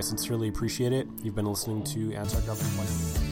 I sincerely appreciate it. You've been listening to Government Life.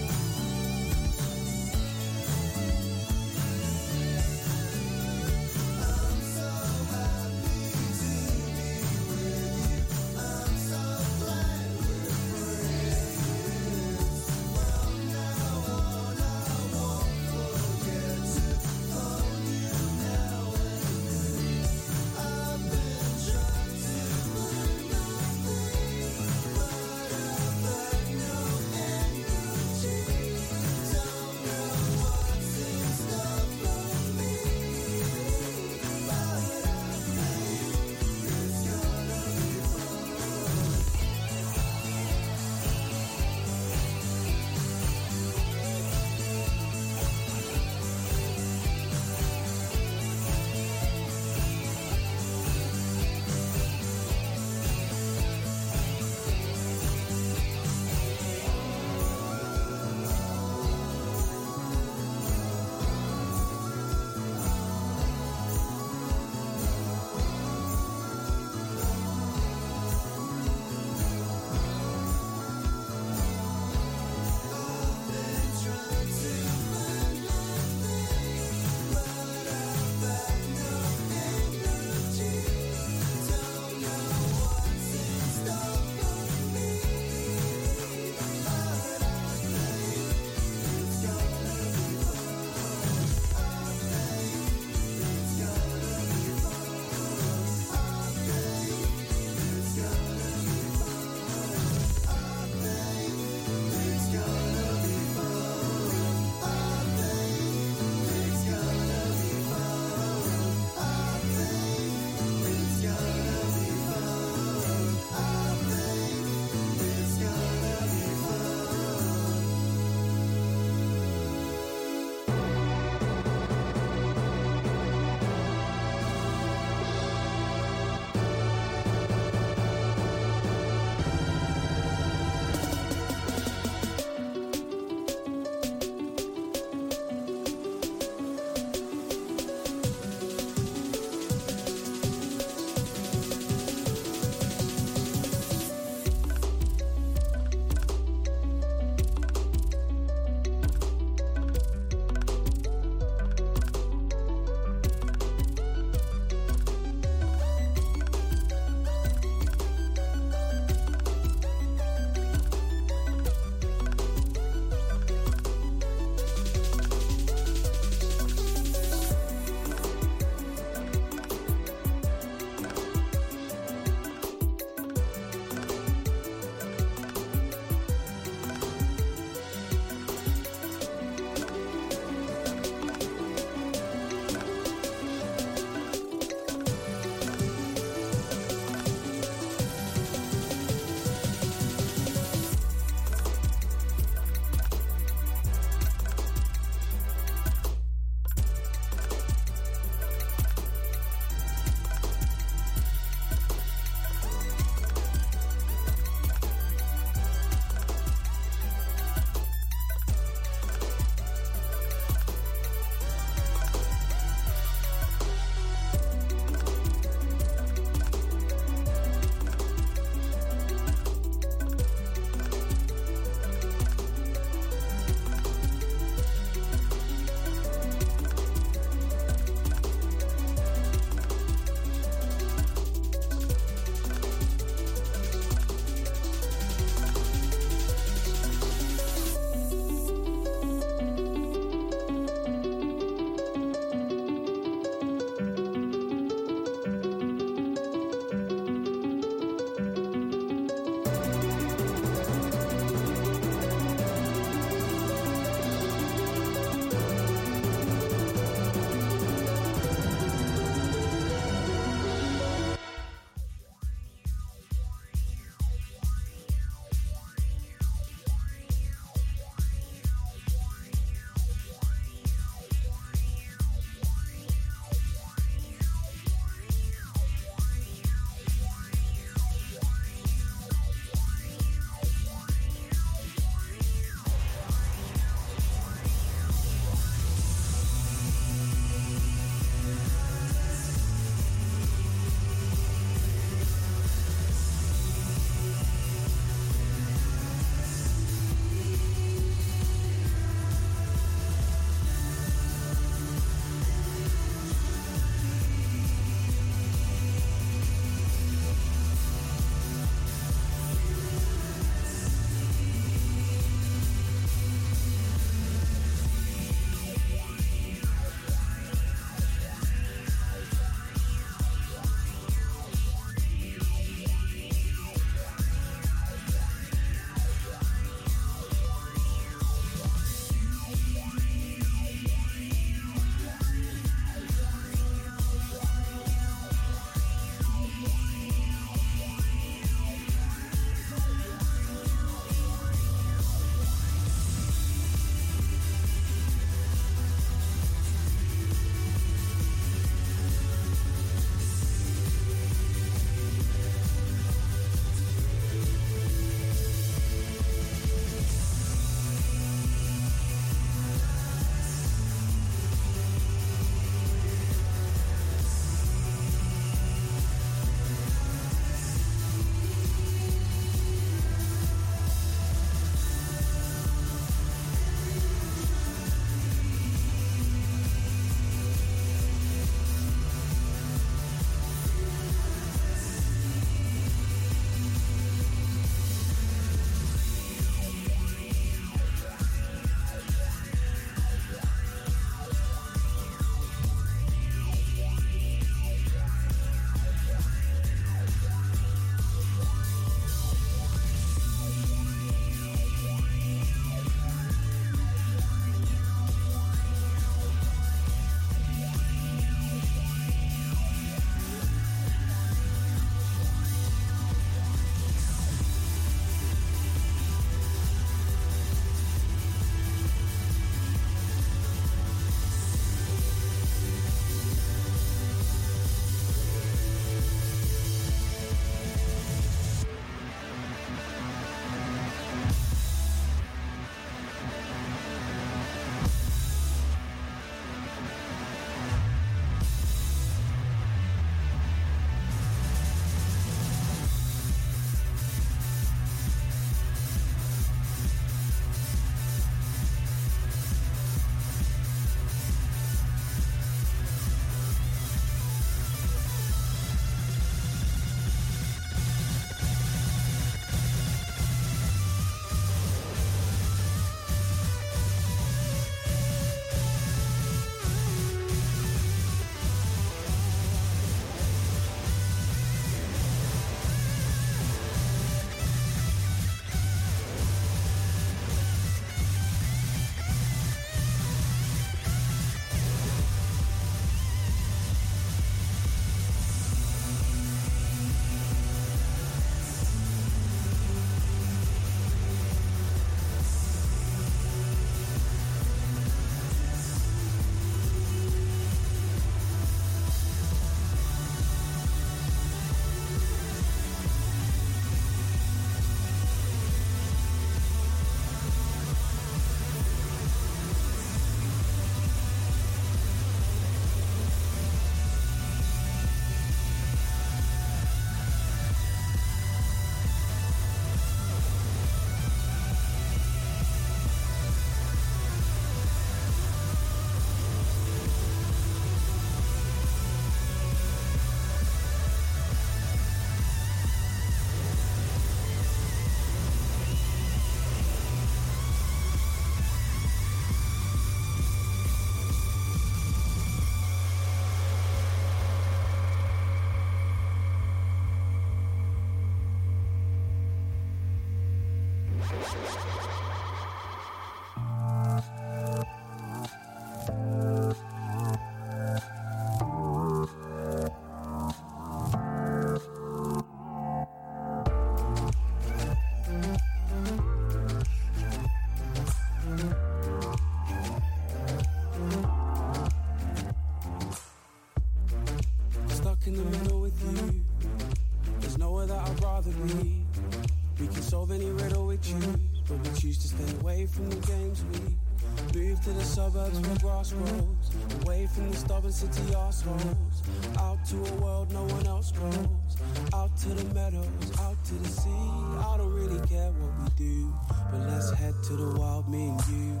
City. Out to a world no one else goes. Out to the meadows, out to the sea. I don't really care what we do. But let's head to the wild, me and you.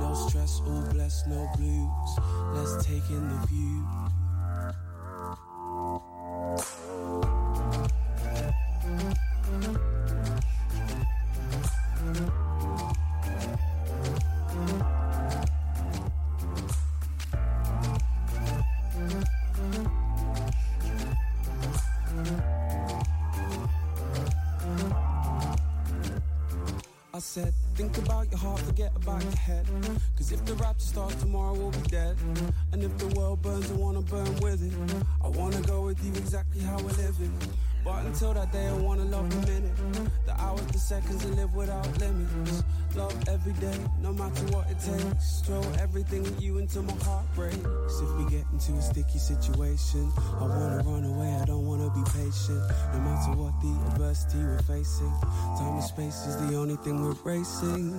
No stress, all blessed, no blues. Let's take in the view. Said, think about your heart, forget about your head. Cause if the rapture starts tomorrow, we'll be dead. And if the world burns, I wanna burn with it. I wanna go with you exactly how we're living. But until that day, I wanna love the minute, the hours, the seconds, and live without limits. Love every day, no matter what it takes. Throw everything at you until my heart breaks. If we get into a sticky situation, I wanna run away, I don't wanna be patient. No matter what the adversity we're facing, time and space is the only thing we're racing.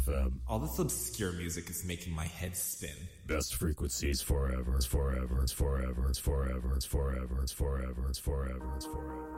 FM. All this obscure music is making my head spin. Best frequencies forever, forever, forever, forever, forever, forever, forever, forever, forever.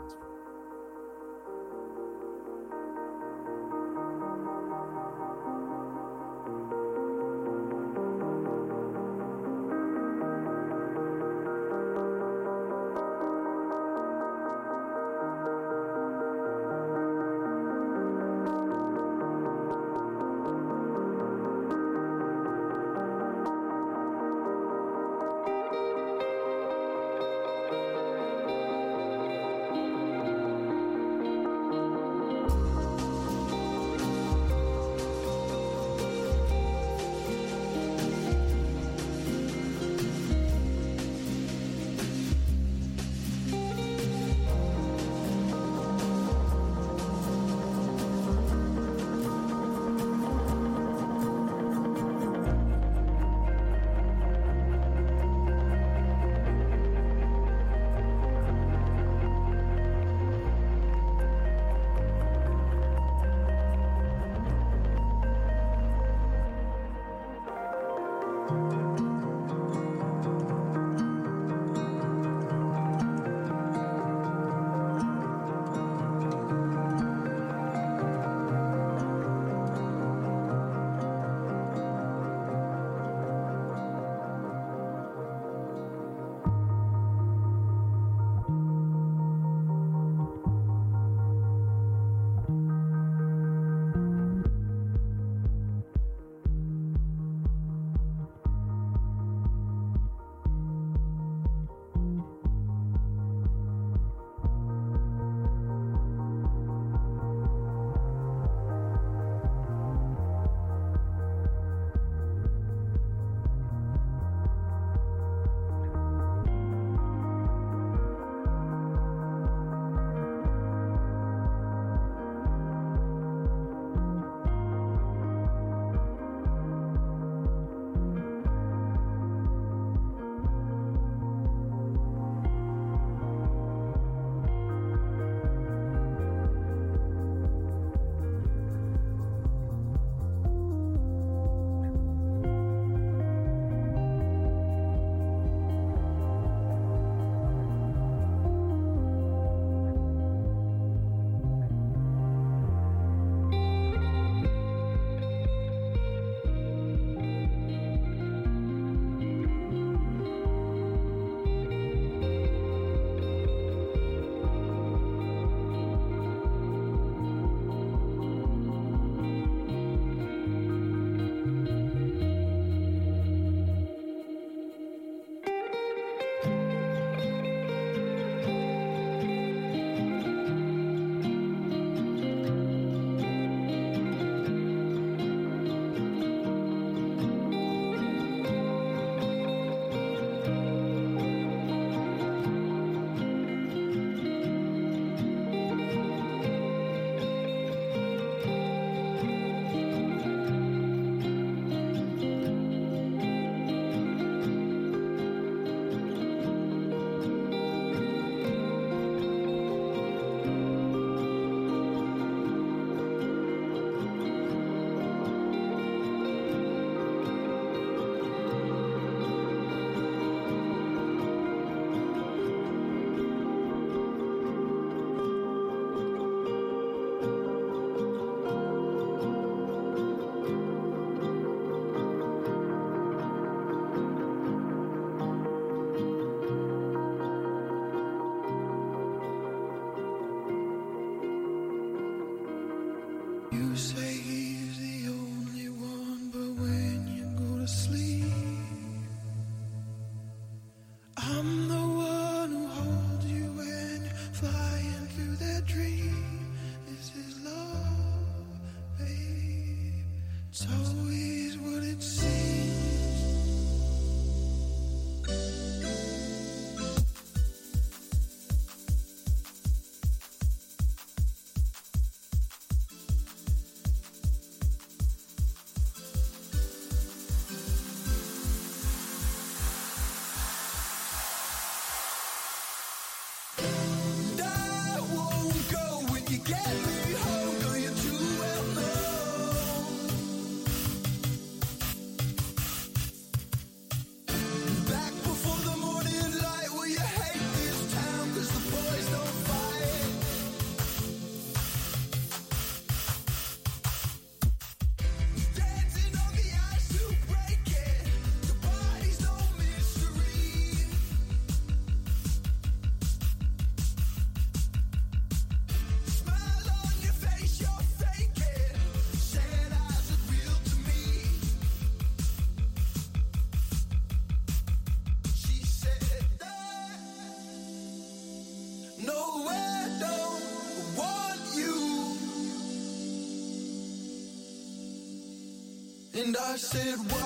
together. And I said,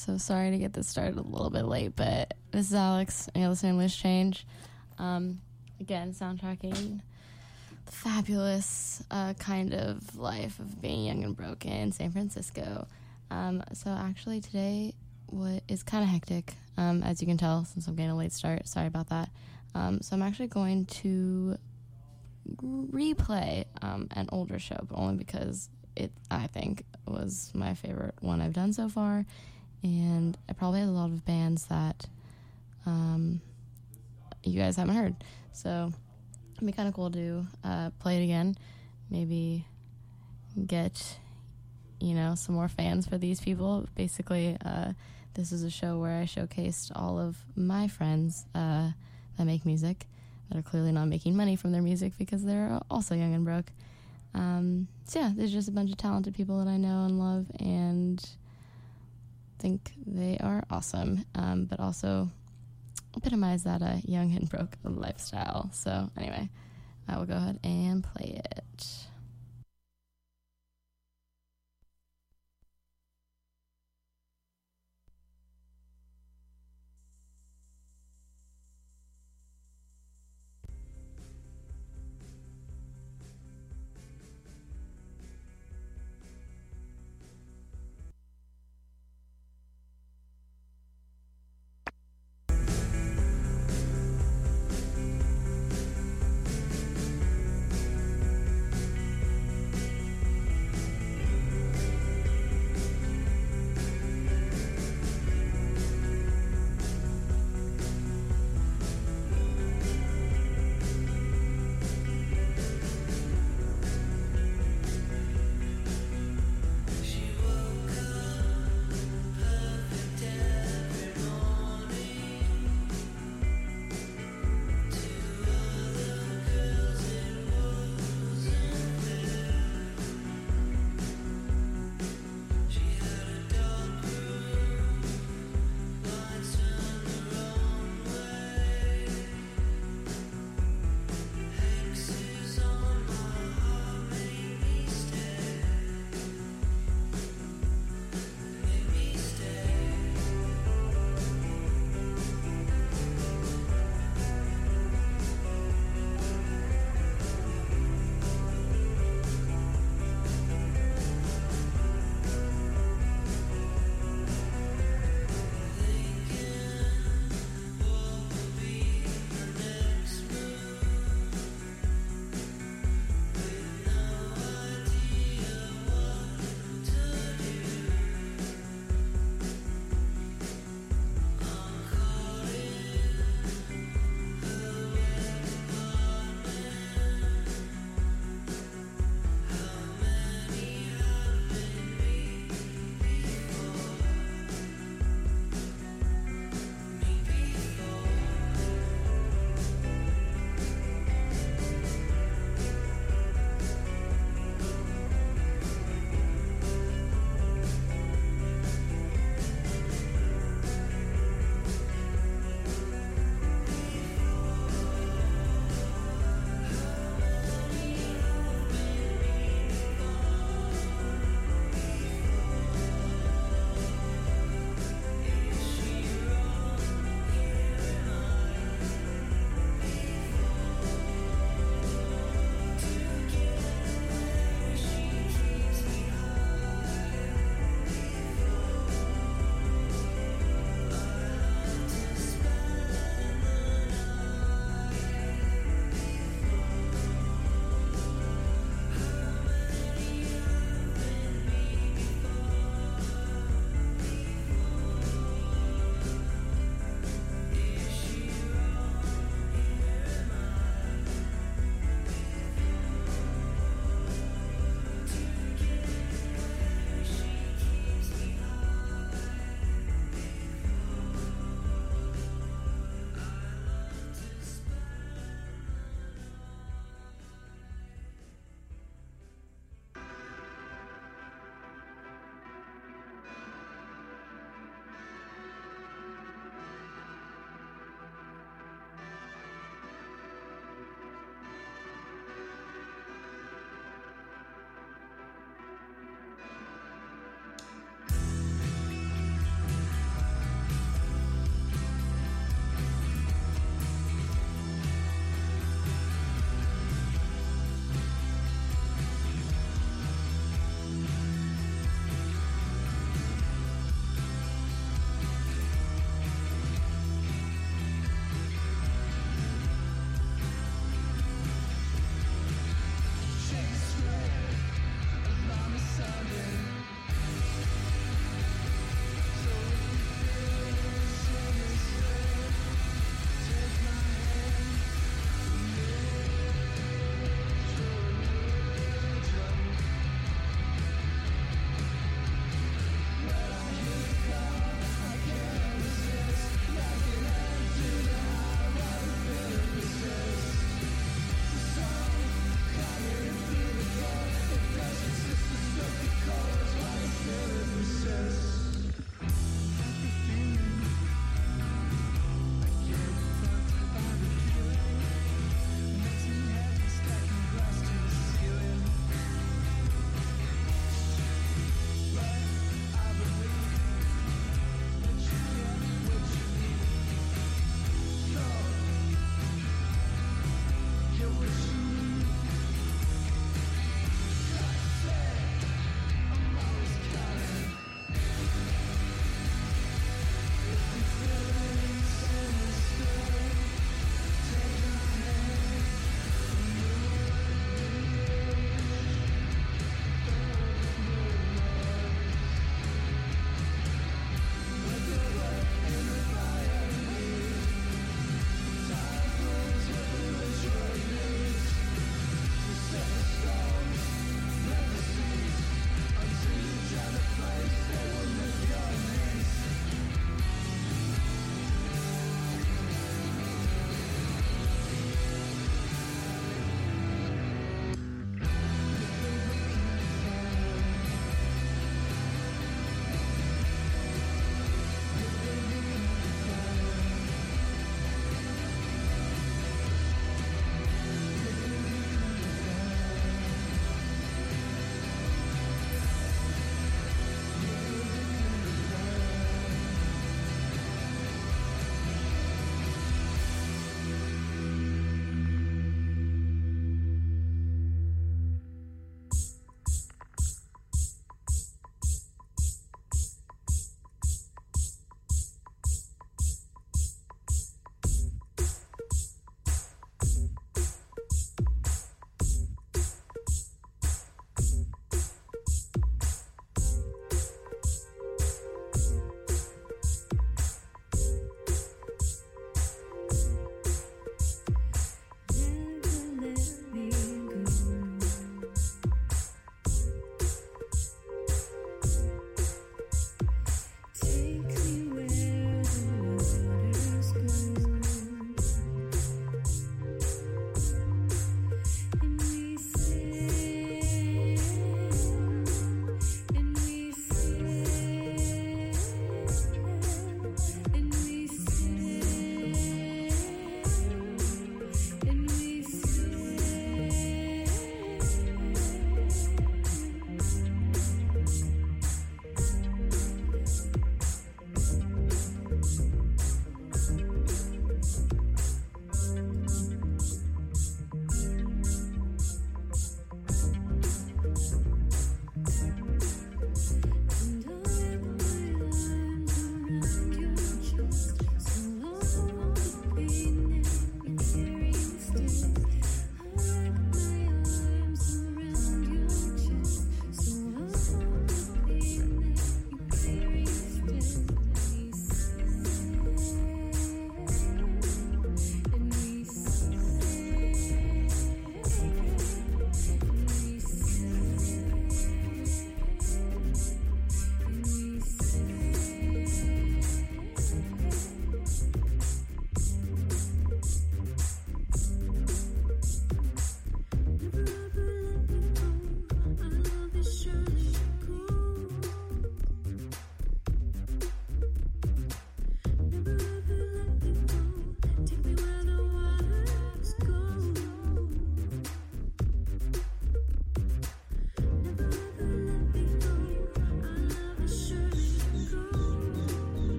So sorry to get this started a little bit late, but this is Alex, and you're listening to Loose Change. Um, again, soundtracking the fabulous uh, kind of life of being young and broken in San Francisco. Um, so actually today what is kind of hectic, um, as you can tell since I'm getting a late start. Sorry about that. Um, so I'm actually going to replay um, an older show, but only because it I think was my favorite one I've done so far, and I probably have a lot of bands that um, you guys haven't heard. So it'd be kind of cool to uh, play it again, maybe get you know some more fans for these people. Basically, uh, this is a show where I showcased all of my friends uh, that make music that are clearly not making money from their music because they're also young and broke. Um, so yeah, there's just a bunch of talented people that I know and love and think they are awesome, um, but also epitomize that uh, young and broke lifestyle. So anyway, I will go ahead and play it.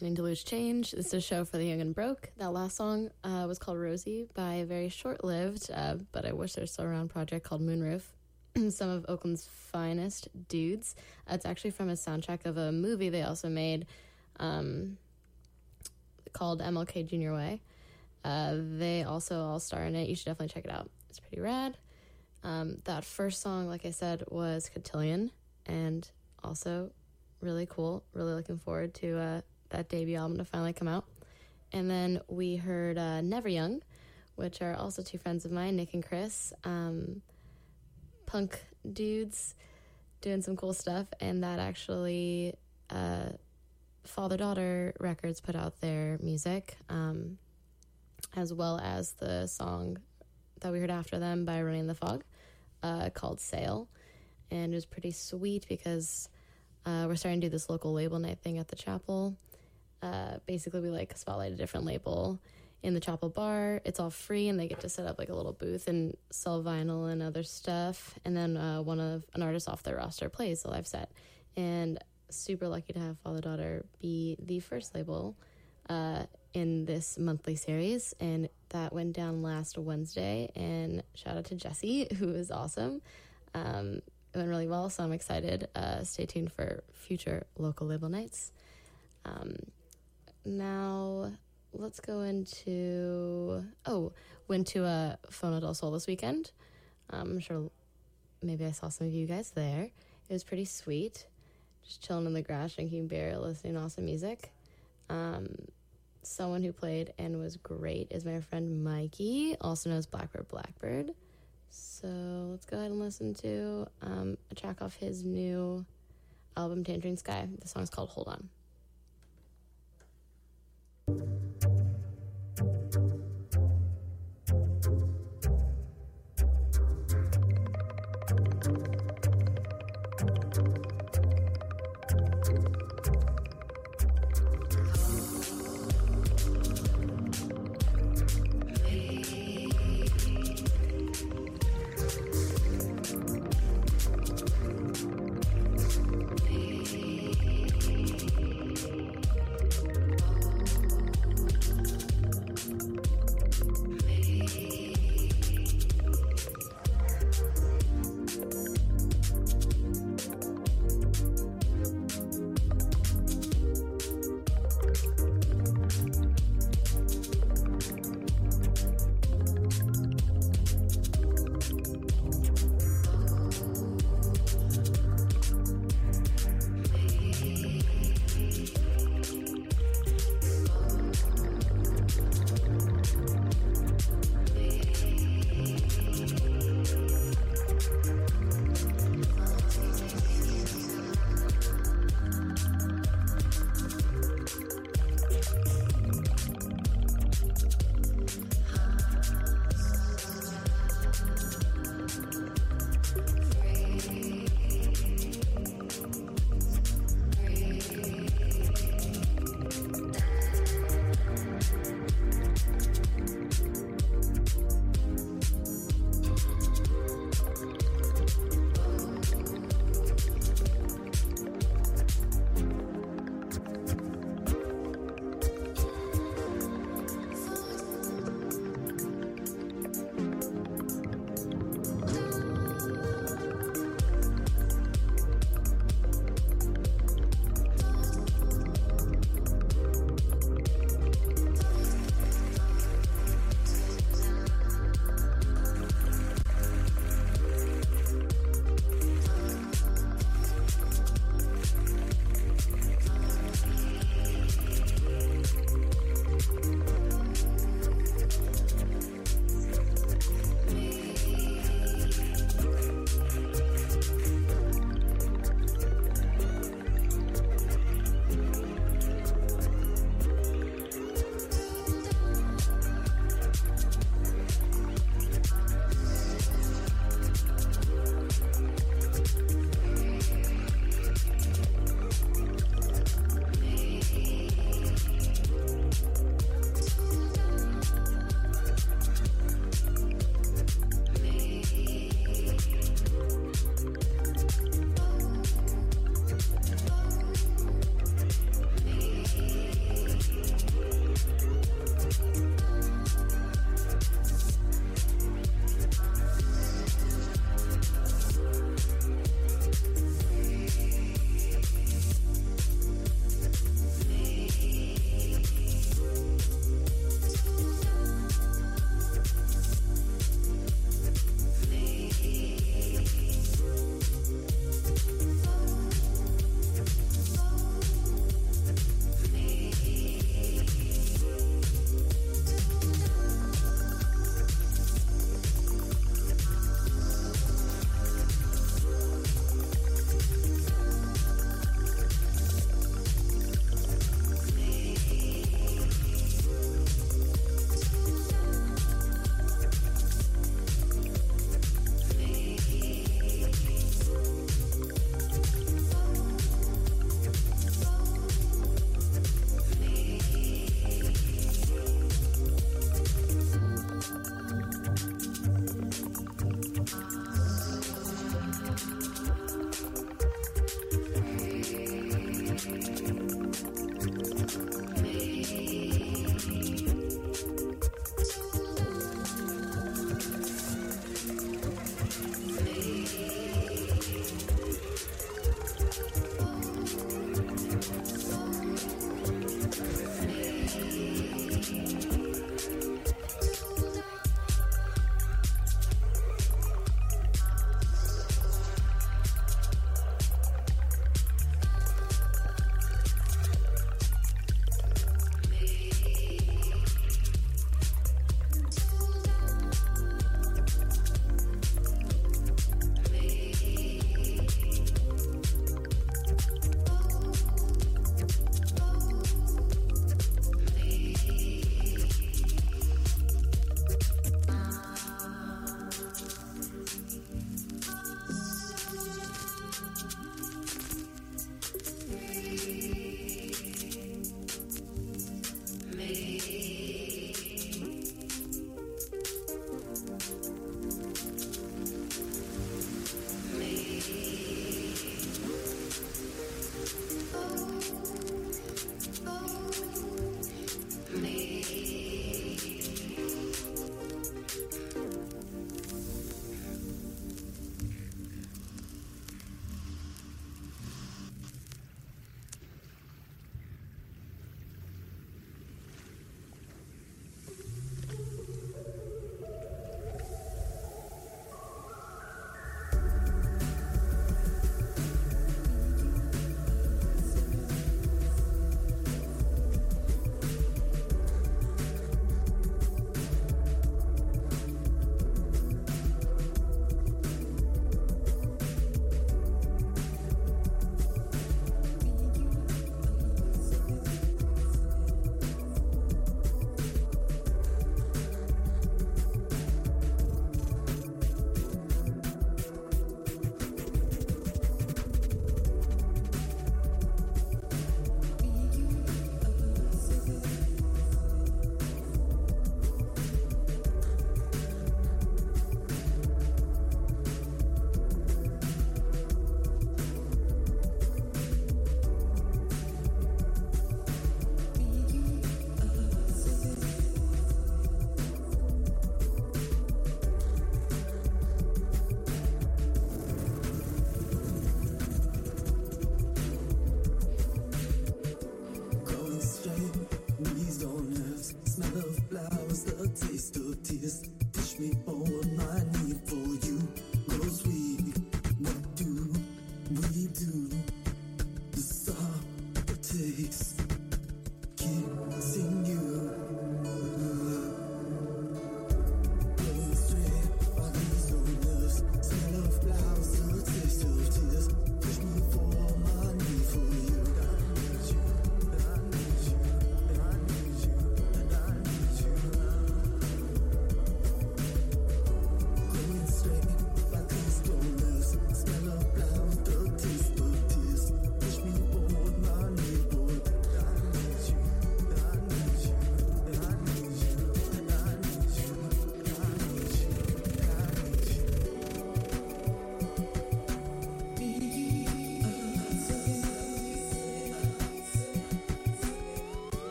Listening to Loose Change. This is a show for the young and broke. That last song uh, was called Rosie by a very short lived, uh, but I wish they're still around project called Moonroof. Some of Oakland's finest dudes. Uh, it's actually from a soundtrack of a movie they also made um, called MLK Junior Way. Uh, they also all star in it. You should definitely check it out. It's pretty rad. Um, that first song, like I said, was Cotillion, and also really cool. Really looking forward to uh, that debut album to finally come out. And then we heard uh, Never Young, which are also two friends of mine, Nick and Chris, um, punk dudes doing some cool stuff. And that actually, uh, Father Daughter Records put out their music, um, as well as the song that we heard after them by Running the Fog uh, called Sail. And it was pretty sweet because uh, we're starting to do this local label night thing at the chapel. Uh, basically, we like spotlight a different label in the chapel bar. It's all free, and they get to set up like a little booth and sell vinyl and other stuff. And then uh, one of an artist off their roster plays the live set. And super lucky to have Father Daughter be the first label uh, in this monthly series, and that went down last Wednesday. And shout out to Jesse, who is awesome. Um, it went really well, so I'm excited. Uh, stay tuned for future local label nights. Um, now, let's go into. Oh, went to a Phono del Sol this weekend. Um, I'm sure maybe I saw some of you guys there. It was pretty sweet. Just chilling in the grass, drinking beer, listening to awesome music. Um, someone who played and was great is my friend Mikey, also known as Blackbird Blackbird. So let's go ahead and listen to um, a track off his new album, Tangerine Sky. The song's called Hold On.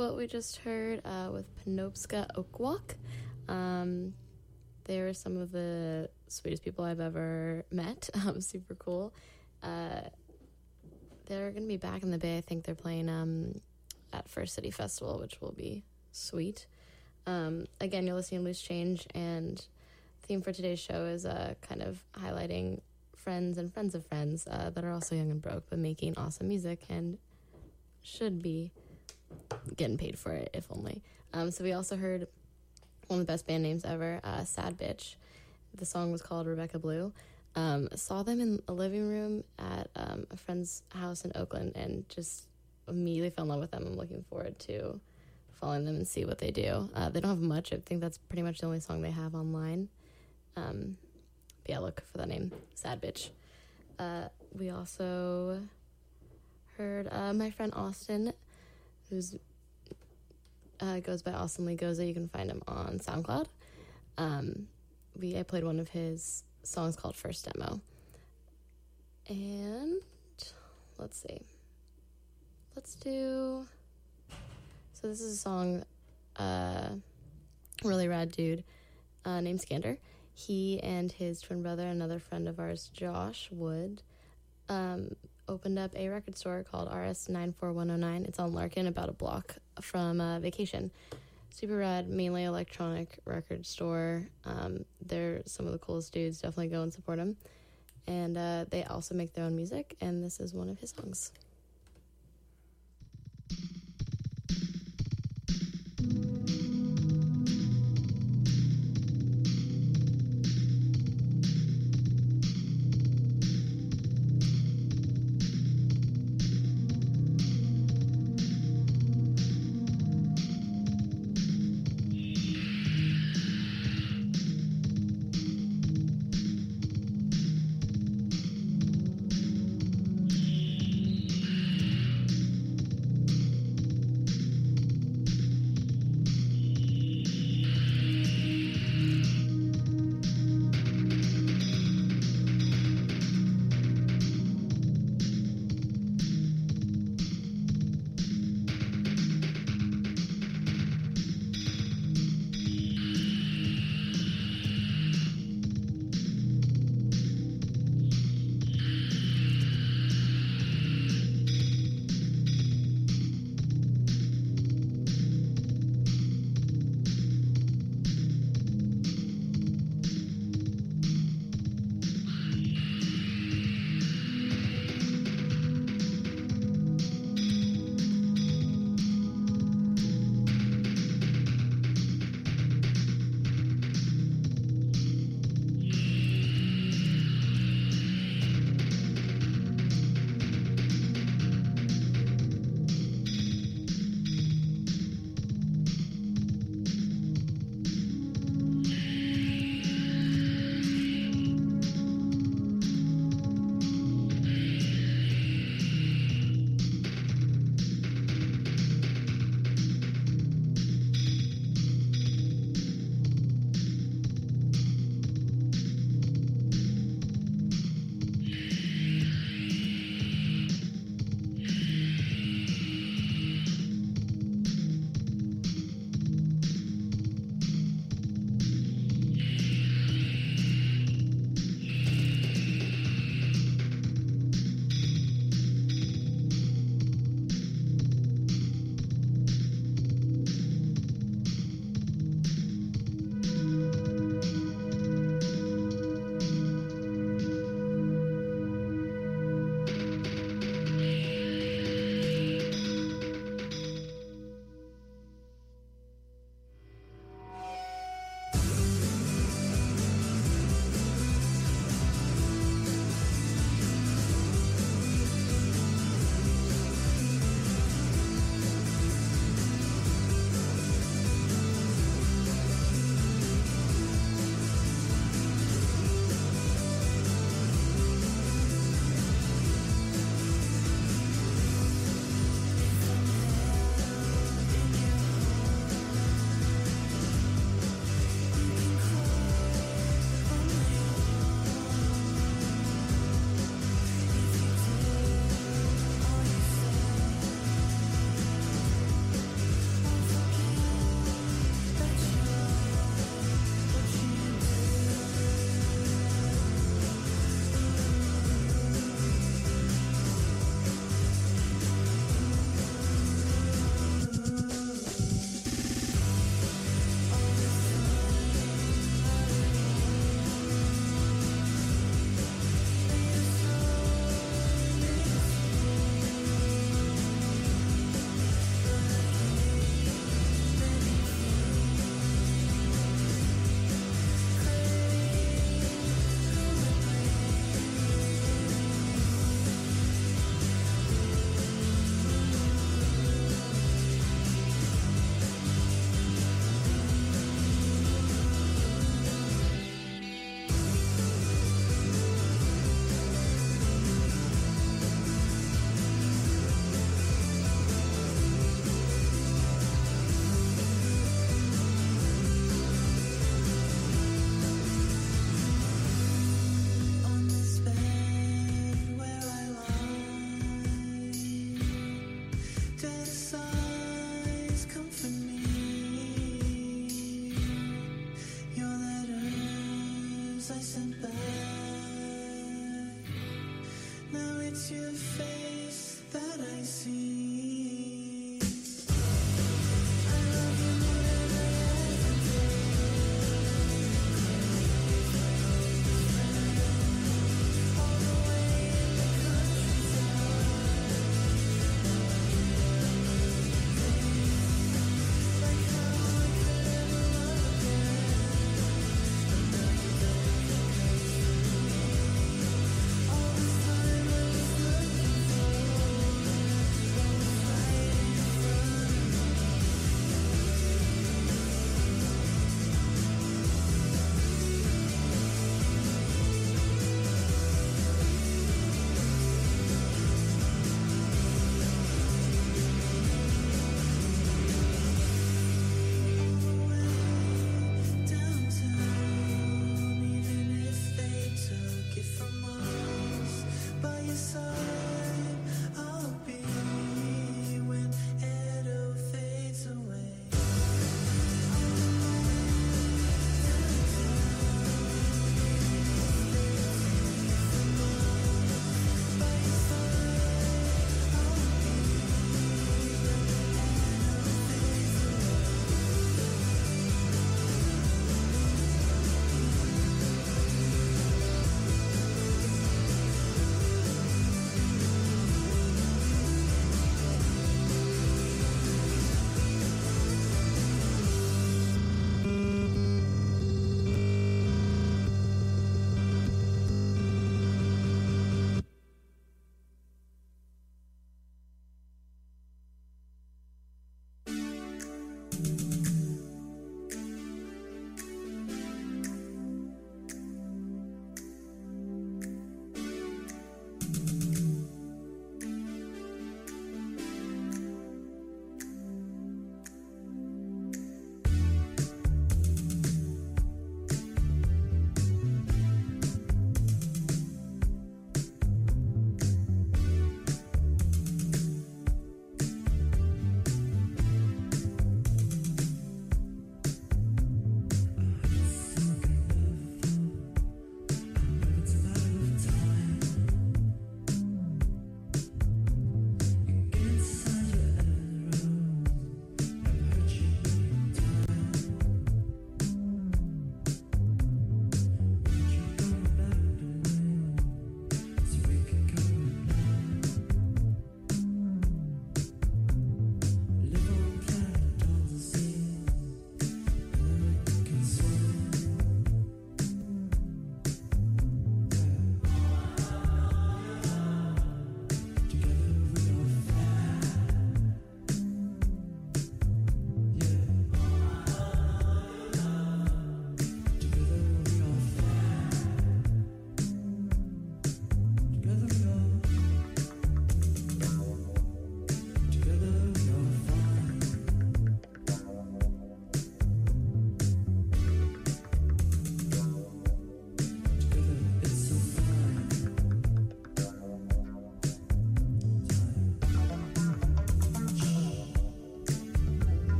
Quote we just heard uh, with Penobscot Oakwalk. Um, they are some of the sweetest people I've ever met. Um, super cool. Uh, they're going to be back in the Bay. I think they're playing um, at First City Festival, which will be sweet. Um, again, you're listening to Loose Change, and theme for today's show is uh, kind of highlighting friends and friends of friends uh, that are also young and broke, but making awesome music and should be getting paid for it, if only. Um, so we also heard one of the best band names ever, uh, Sad Bitch. The song was called Rebecca Blue. Um, saw them in a living room at um, a friend's house in Oakland and just immediately fell in love with them. I'm looking forward to following them and see what they do. Uh, they don't have much. I think that's pretty much the only song they have online. Um, but yeah, look for that name, Sad Bitch. Uh, we also heard uh, my friend Austin, who's uh, goes by Austin Lee Goza. You can find him on SoundCloud. Um, we I played one of his songs called First Demo, and let's see, let's do. So this is a song, uh, really rad dude, uh, named Skander. He and his twin brother, another friend of ours, Josh Wood, um, opened up a record store called RS 94109. It's on Larkin, about a block from uh, Vacation. Super rad, mainly electronic record store. Um, they're some of the coolest dudes. Definitely go and support them. And uh, they also make their own music, and this is one of his songs. sent back. Now it's your face.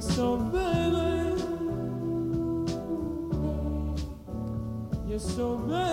So baby. You're so baby.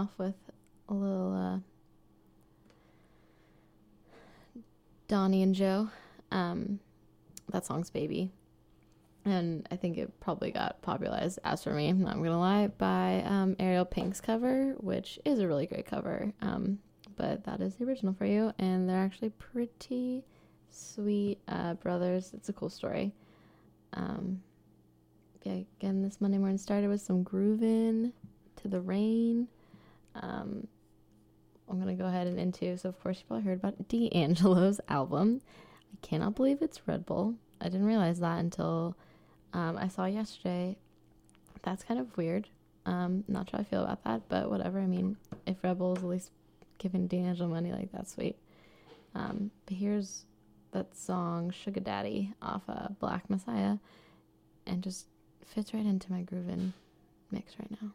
Off with a little uh, Donnie and Joe. Um, that song's "Baby," and I think it probably got popularized as for me. Not gonna lie by um, Ariel Pink's cover, which is a really great cover. Um, but that is the original for you, and they're actually pretty sweet uh, brothers. It's a cool story. Um, yeah, again, this Monday morning started with some grooving to the rain. Um, I'm gonna go ahead and into. So of course you probably heard about D'Angelo's album. I cannot believe it's Red Bull. I didn't realize that until um, I saw yesterday. That's kind of weird. Um, not sure how I feel about that, but whatever. I mean, if Red Bull is at least giving D'Angelo money, like that's sweet. Um, but here's that song Sugah Daddy off uh, Black Messiah and just fits right into my grooving mix right now.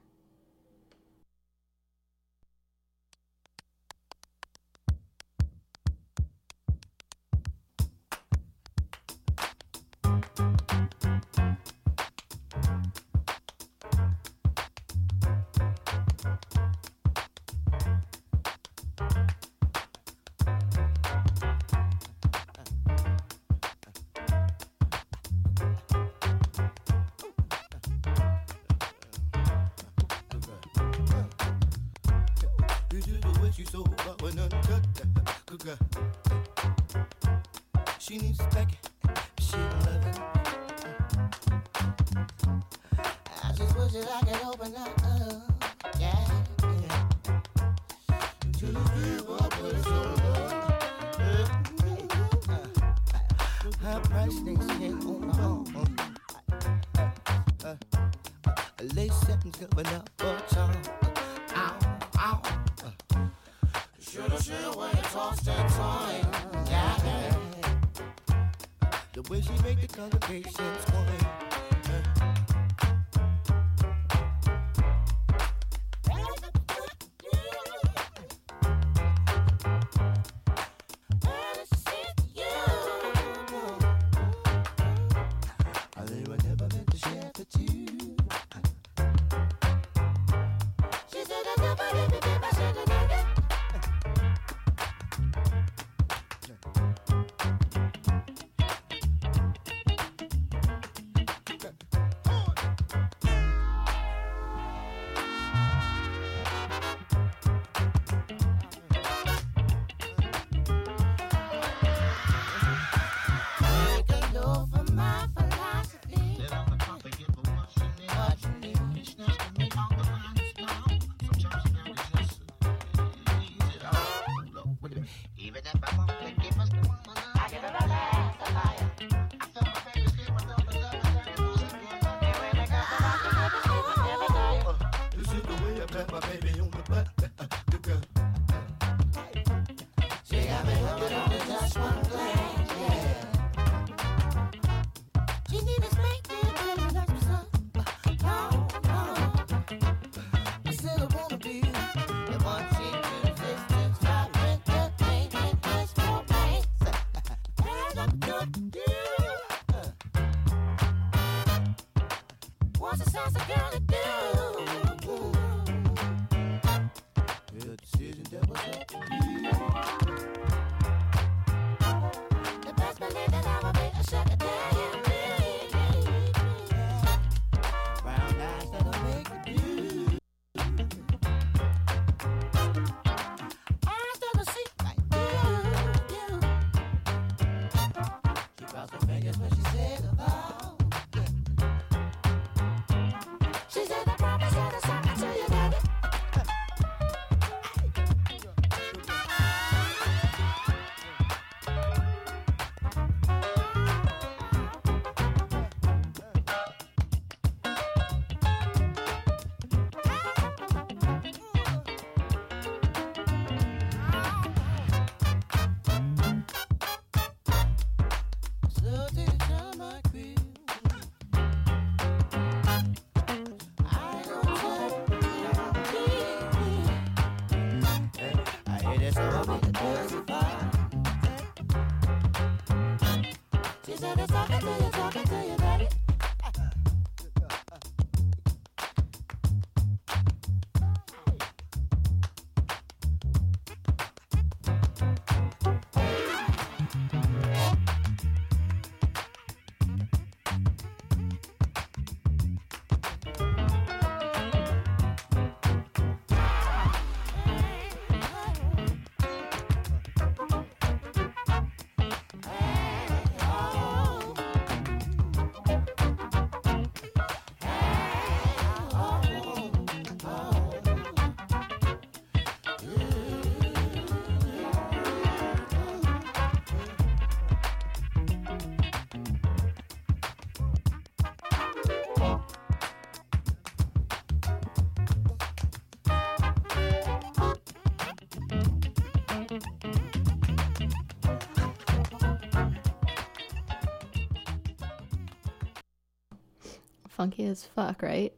Funky as fuck, right?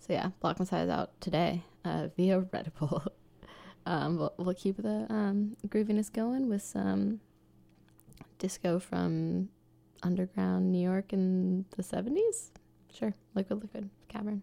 So yeah, Black Messiah is out today uh, via Redible. um, we'll, we'll keep the um, grooviness going with some disco from underground New York in the 70s. Sure, Liquid Liquid Cavern.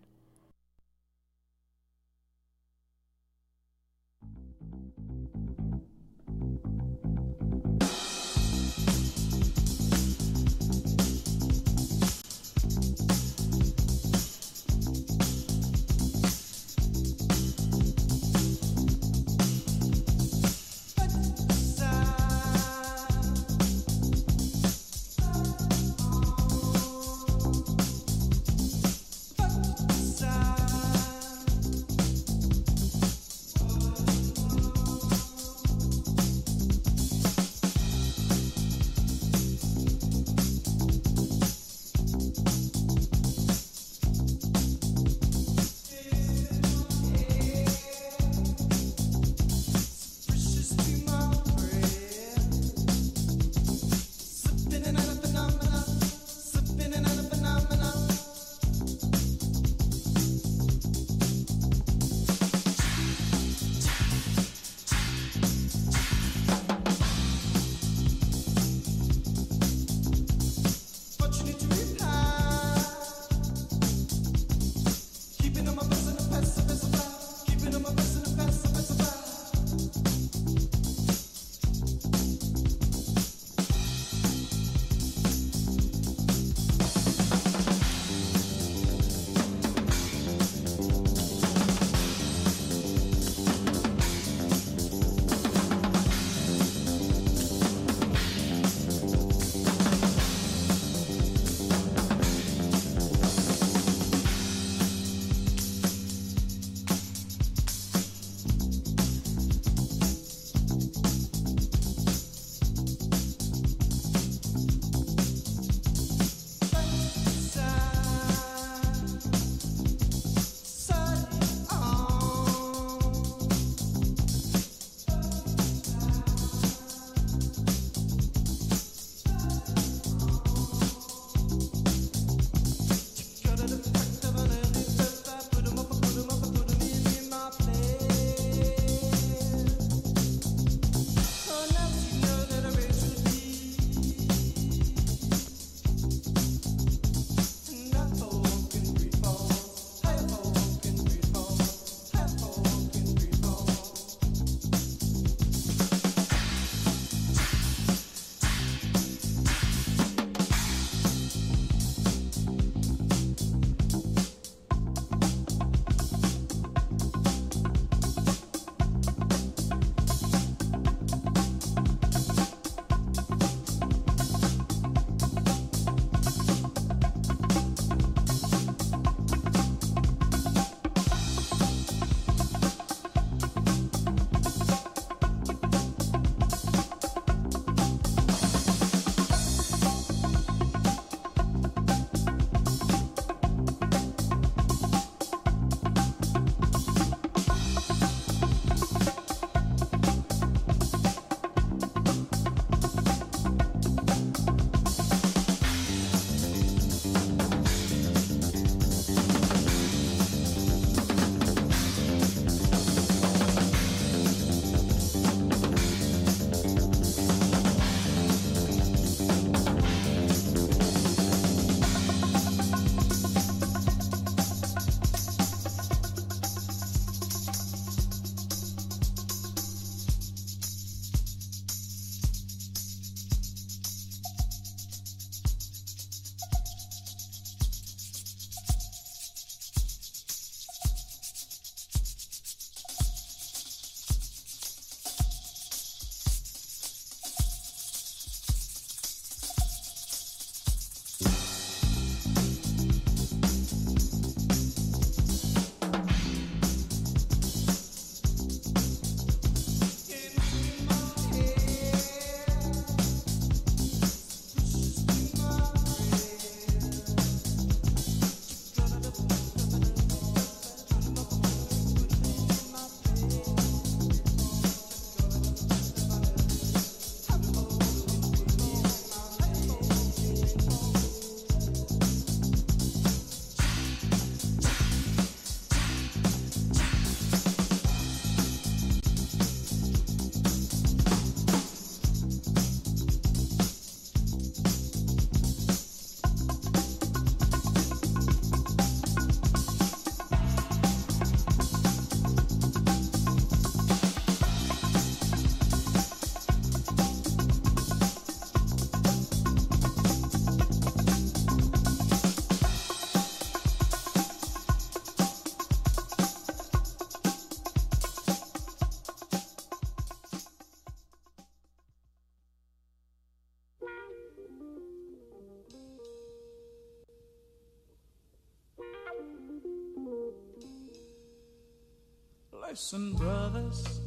Christ and brothers.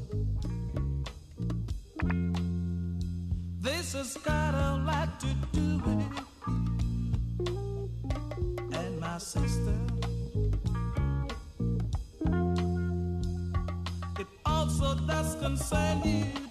This has got a lot to do with it. And my sister. It also does concern you.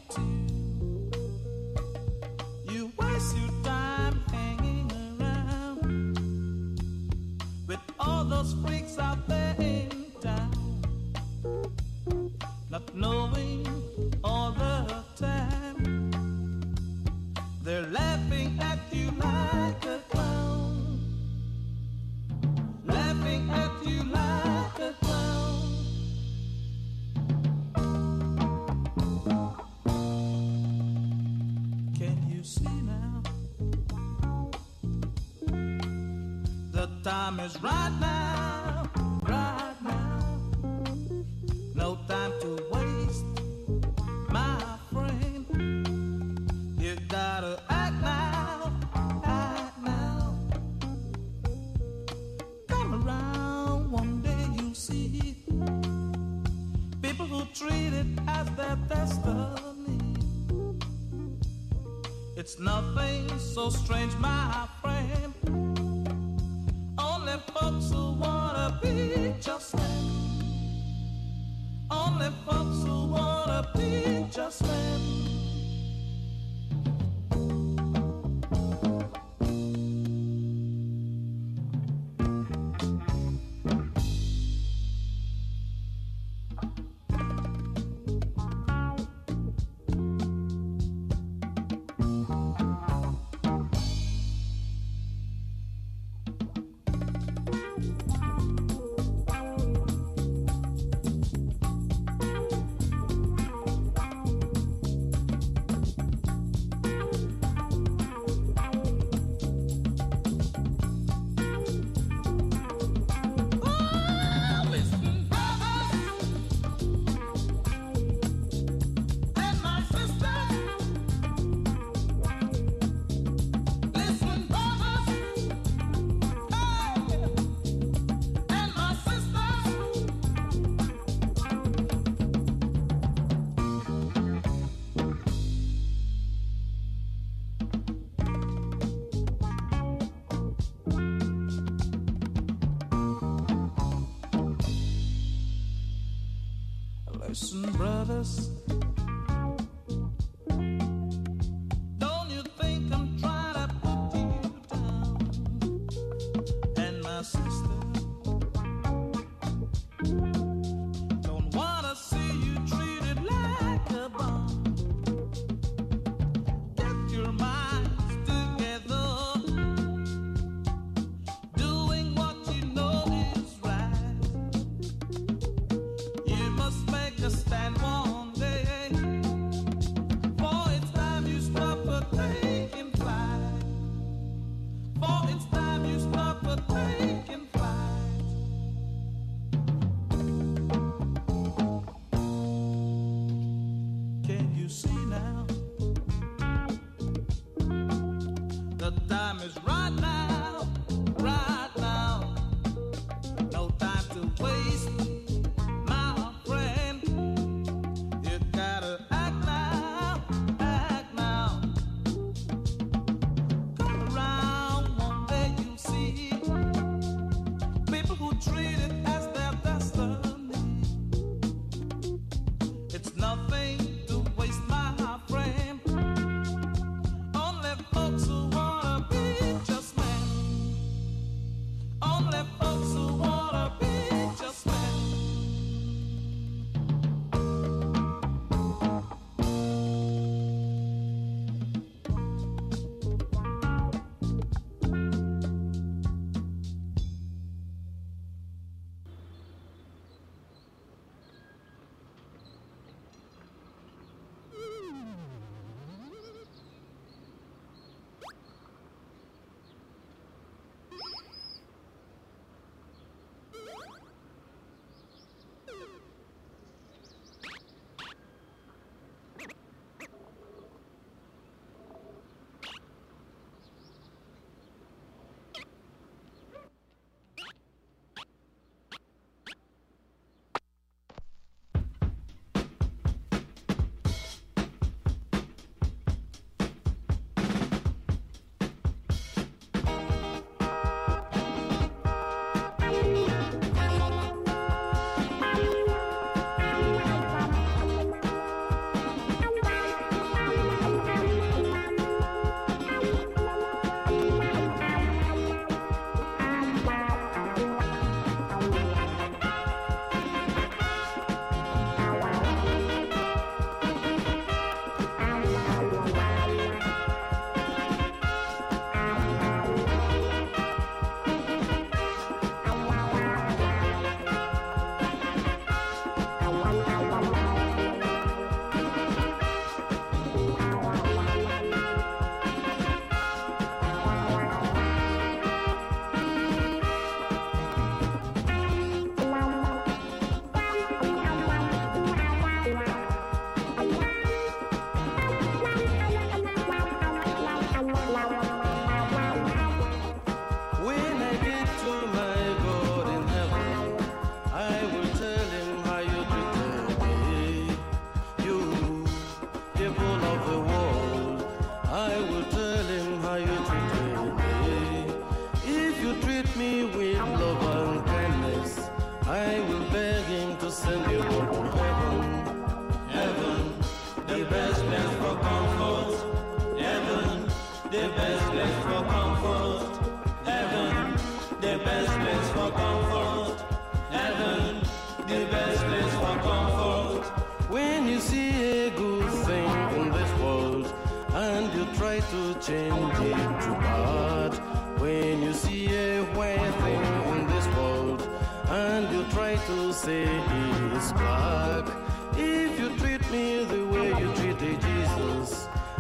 right now, right now. No time to waste, my friend. You gotta act now, act now. Come around one day, you see people who treat it as their destiny. It's nothing so strange, my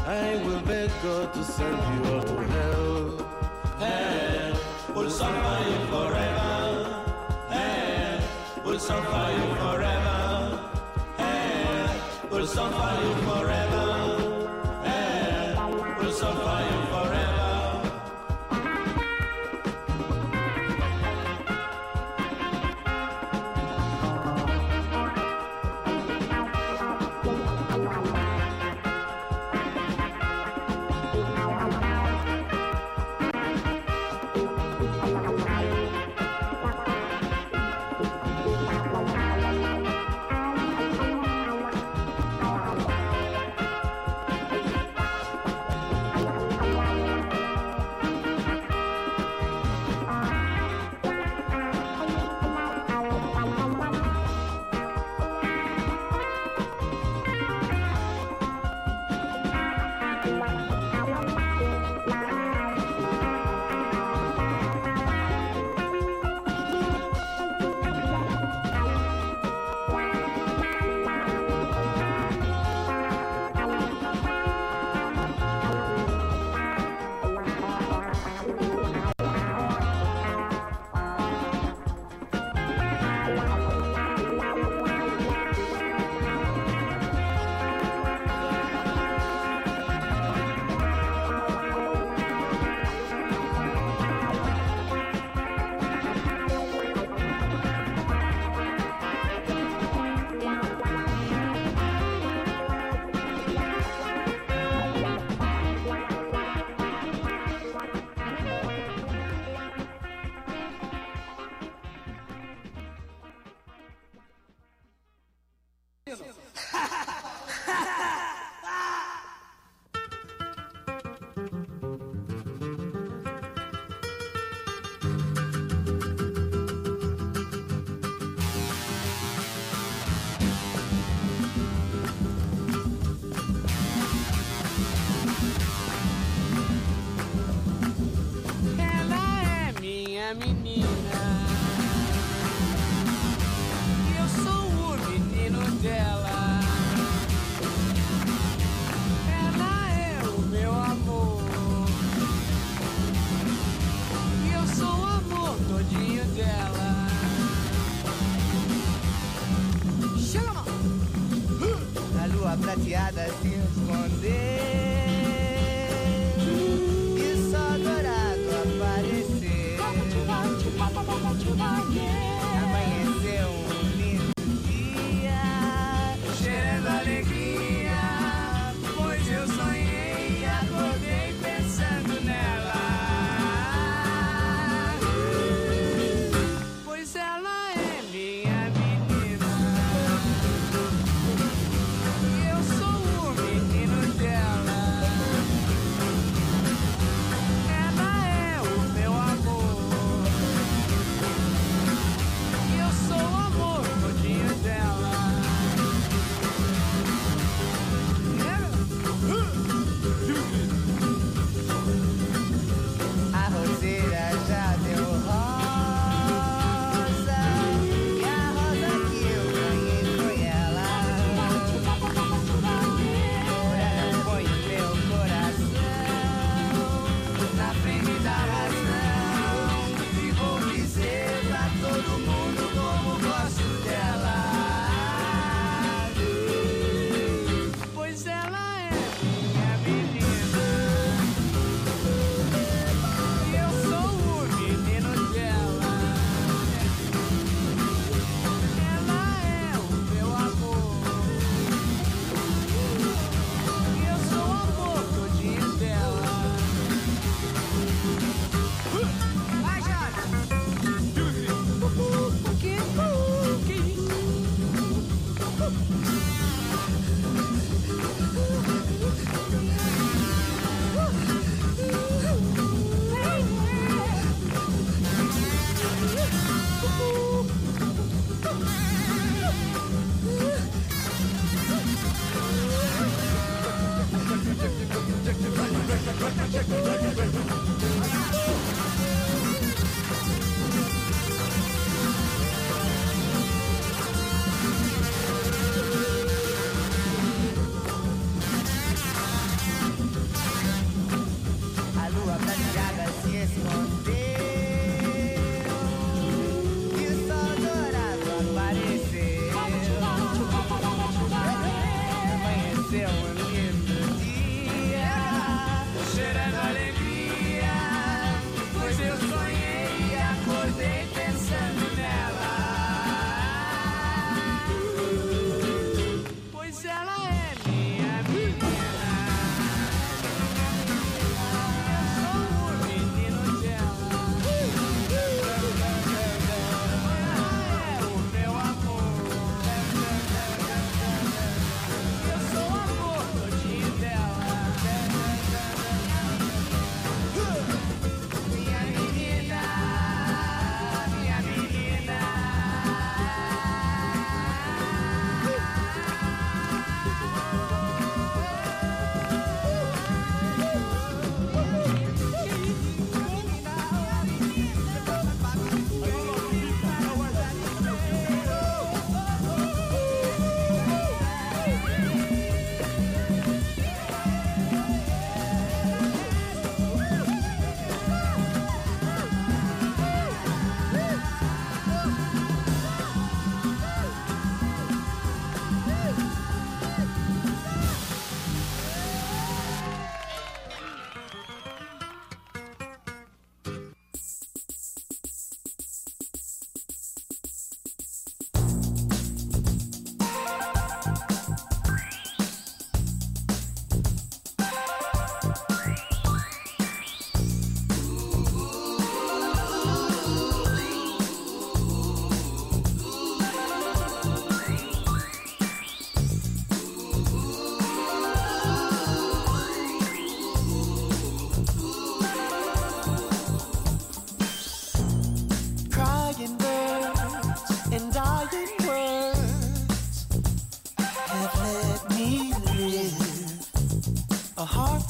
I will beg God to send you all to hell. Hell will suffer you forever. Hell will suffer you forever. Hell will suffer you forever.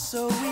So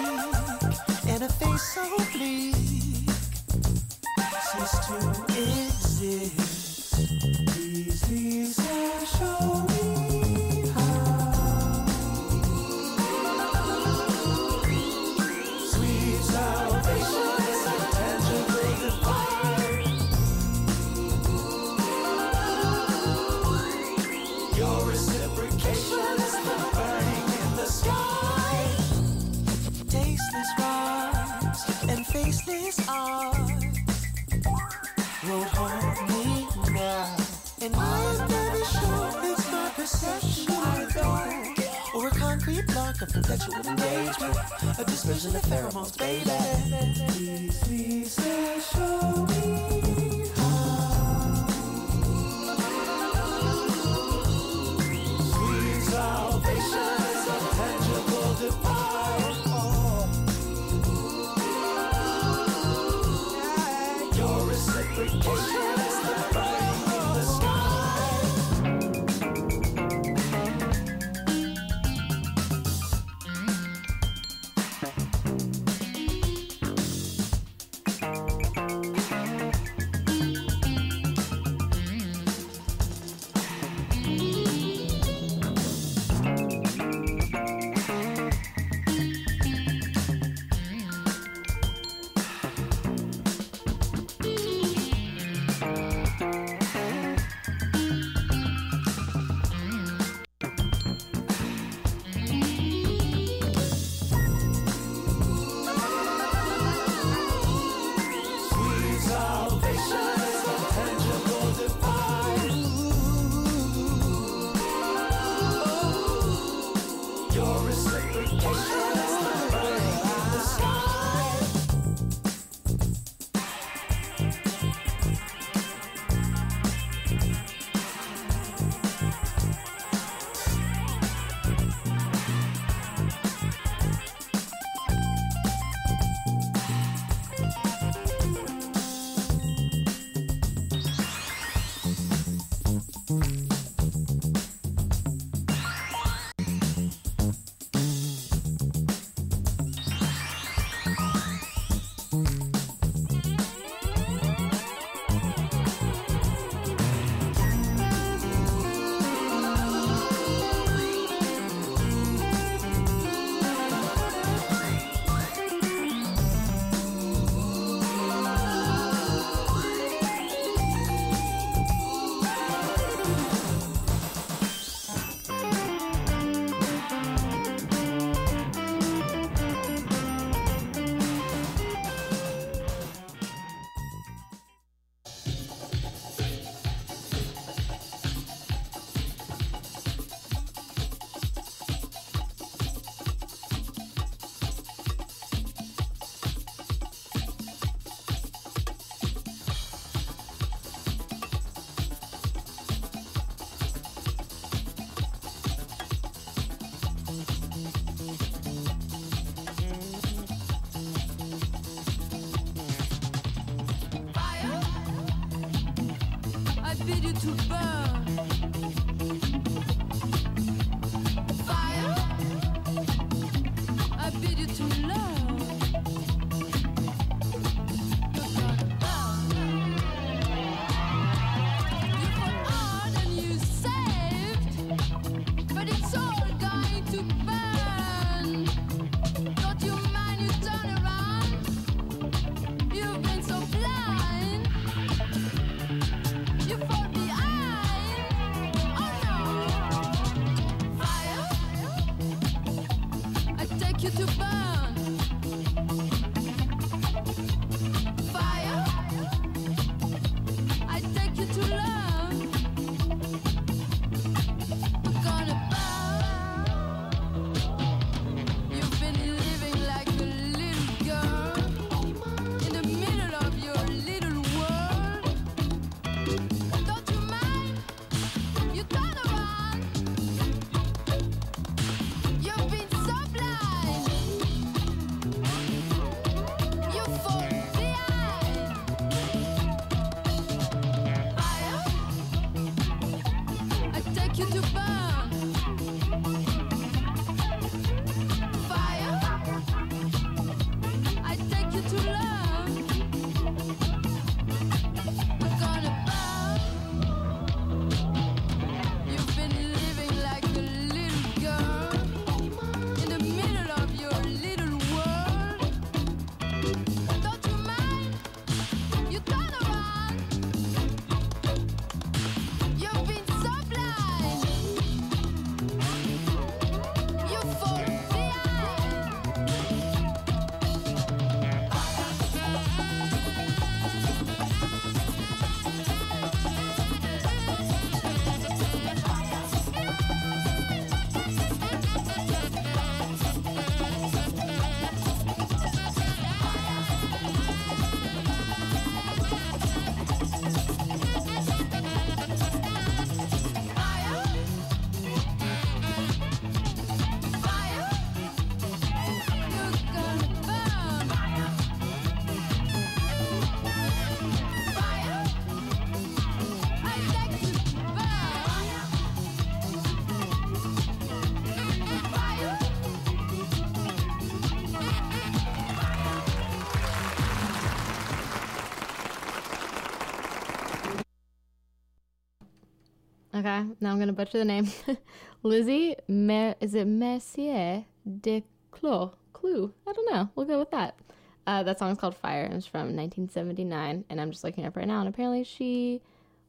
now I'm gonna butcher the name. Lizzy, Mer- is it Mercier de Clos? Clue? I don't know. We'll go with that. Uh, that song's called Fire. and It's from 1979, and I'm just looking up right now. And apparently, she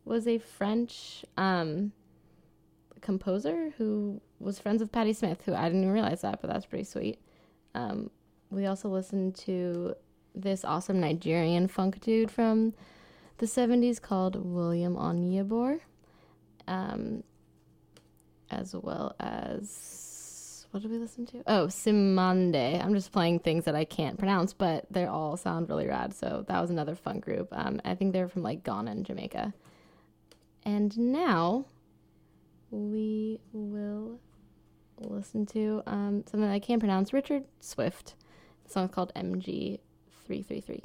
was a French um, composer who was friends with Patti Smith, who I didn't even realize that, but that's pretty sweet. Um, we also listened to this awesome Nigerian funk dude from the 70s called William Onyeabor, um, as well as what did we listen to? Oh, Cymande. I'm just playing things that I can't pronounce, but they all sound really rad. So that was another fun group. Um, I think they're from like Ghana and Jamaica. And now we will listen to um, something I can't pronounce. Richard Swift. The song's called MG three three three.